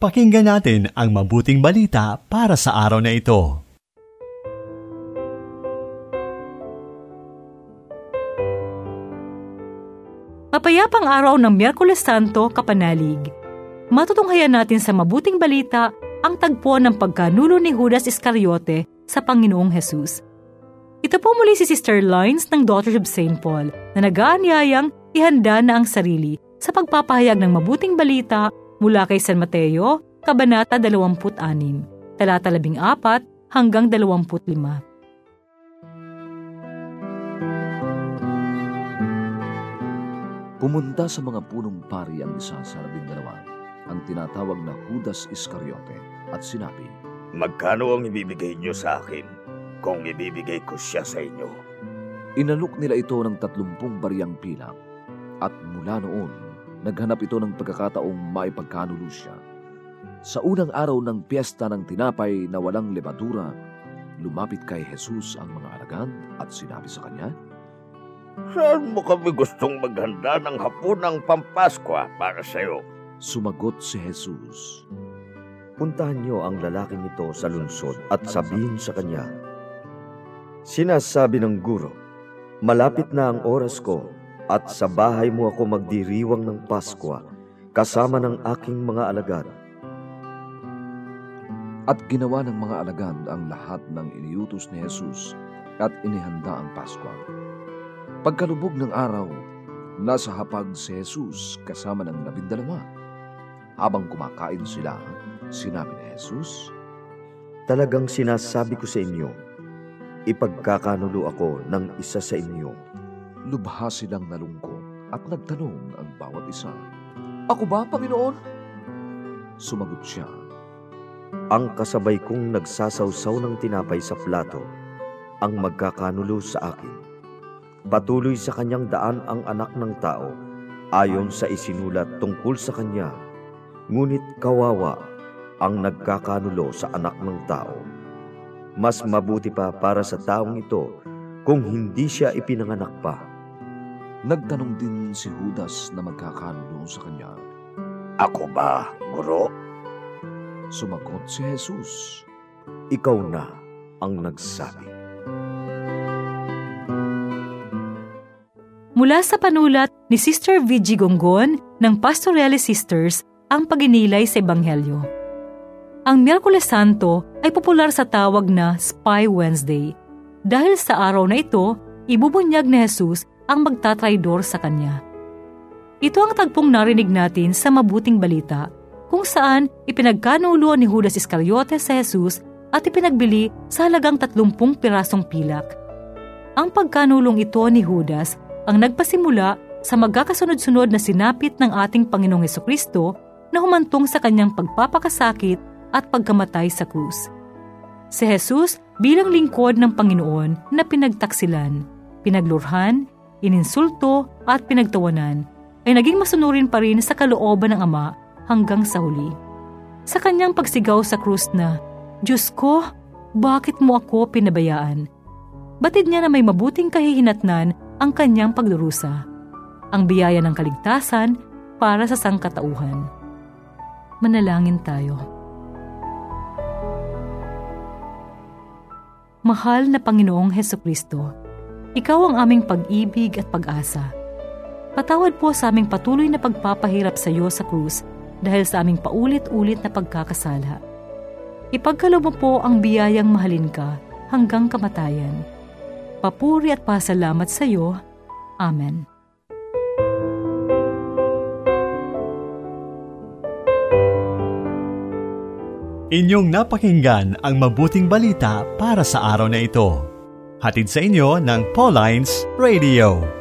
Pakinggan natin ang mabuting balita para sa araw na ito. Mapayapang araw ng Miyerkules Santo, Kapanalig. Matutunghayan natin sa mabuting balita ang tagpo ng pagkanulo ni Judas Iscariote sa Panginoong Hesus. Ito po muli si Sister Lines ng Daughters of St. Paul na nag-aanyayang ihanda na ang sarili sa pagpapahayag ng mabuting balita mula kay San Mateo, Kabanata 26, talata 14 hanggang 25. Pumunta sa mga punong pari ang isa sa labindalawa, ang tinatawag na Judas Iscariote, at sinabi, Magkano ang ibibigay niyo sa akin kung ibibigay ko siya sa inyo? Inalok nila ito ng tatlumpung bariyang pilak, at mula noon, naghanap ito ng pagkakataong maipagkanulo siya. Sa unang araw ng piyesta ng tinapay na walang lebadura, lumapit kay Jesus ang mga alagad at sinabi sa kanya, Saan mo kami gustong maghanda ng hapunang pampaskwa para sa iyo? Sumagot si Jesus, Puntahan niyo ang lalaking ito sa lungsod at sabihin sa kanya, Sinasabi ng guro, malapit na ang oras ko at sa bahay mo ako magdiriwang ng Paskwa kasama ng aking mga alagad. At ginawa ng mga alagad ang lahat ng iniutos ni Jesus at inihanda ang Paskwa. Pagkalubog ng araw, nasa hapag si Jesus kasama ng labindalawa. Habang kumakain sila, sinabi ni Jesus, Talagang sinasabi ko sa inyo, ipagkakanulo ako ng isa sa inyo. Lubha silang nalungkot at nagtanong ang bawat isa, Ako ba, Panginoon? Sumagot siya, Ang kasabay kong nagsasawsaw ng tinapay sa plato, ang magkakanulo sa akin. Patuloy sa kanyang daan ang anak ng tao, ayon sa isinulat tungkol sa kanya. Ngunit kawawa ang nagkakanulo sa anak ng tao. Mas mabuti pa para sa taong ito kung hindi siya ipinanganak pa. Nagtanong din si Judas na magkakanulo sa kanya. Ako ba, guro? Sumagot si Jesus. Ikaw na ang nagsabi. Mula sa panulat ni Sister Vigi Gonggon ng Pastorale Sisters ang paginilay sa Ebanghelyo. Ang Miyerkules Santo ay popular sa tawag na Spy Wednesday dahil sa araw na ito, ibubunyag ni Jesus ang magtatraidor sa kanya. Ito ang tagpong narinig natin sa mabuting balita kung saan ipinagkanulo ni Judas Iscariote sa Jesus at ipinagbili sa halagang 30 pirasong pilak. Ang pagkanulong ito ni Judas ang nagpasimula sa magkakasunod-sunod na sinapit ng ating Panginoong Heso Kristo na humantong sa kanyang pagpapakasakit at pagkamatay sa krus. Si Jesus bilang lingkod ng Panginoon na pinagtaksilan, pinaglurhan, ininsulto at pinagtawanan ay naging masunurin pa rin sa kalooban ng Ama hanggang sa huli. Sa kanyang pagsigaw sa krus na, Diyos ko, bakit mo ako pinabayaan? Batid niya na may mabuting kahihinatnan ang kanyang pagdurusa, ang biyaya ng kaligtasan para sa sangkatauhan. Manalangin tayo. Mahal na Panginoong Heso Kristo, Ikaw ang aming pag-ibig at pag-asa. Patawad po sa aming patuloy na pagpapahirap sa iyo sa krus dahil sa aming paulit-ulit na pagkakasala. Ipagkalob mo po ang biyayang mahalin ka hanggang kamatayan. Papuri at pasalamat sa iyo. Amen. Inyong napakinggan ang mabuting balita para sa araw na ito. Hatid sa inyo ng Pauline's Radio.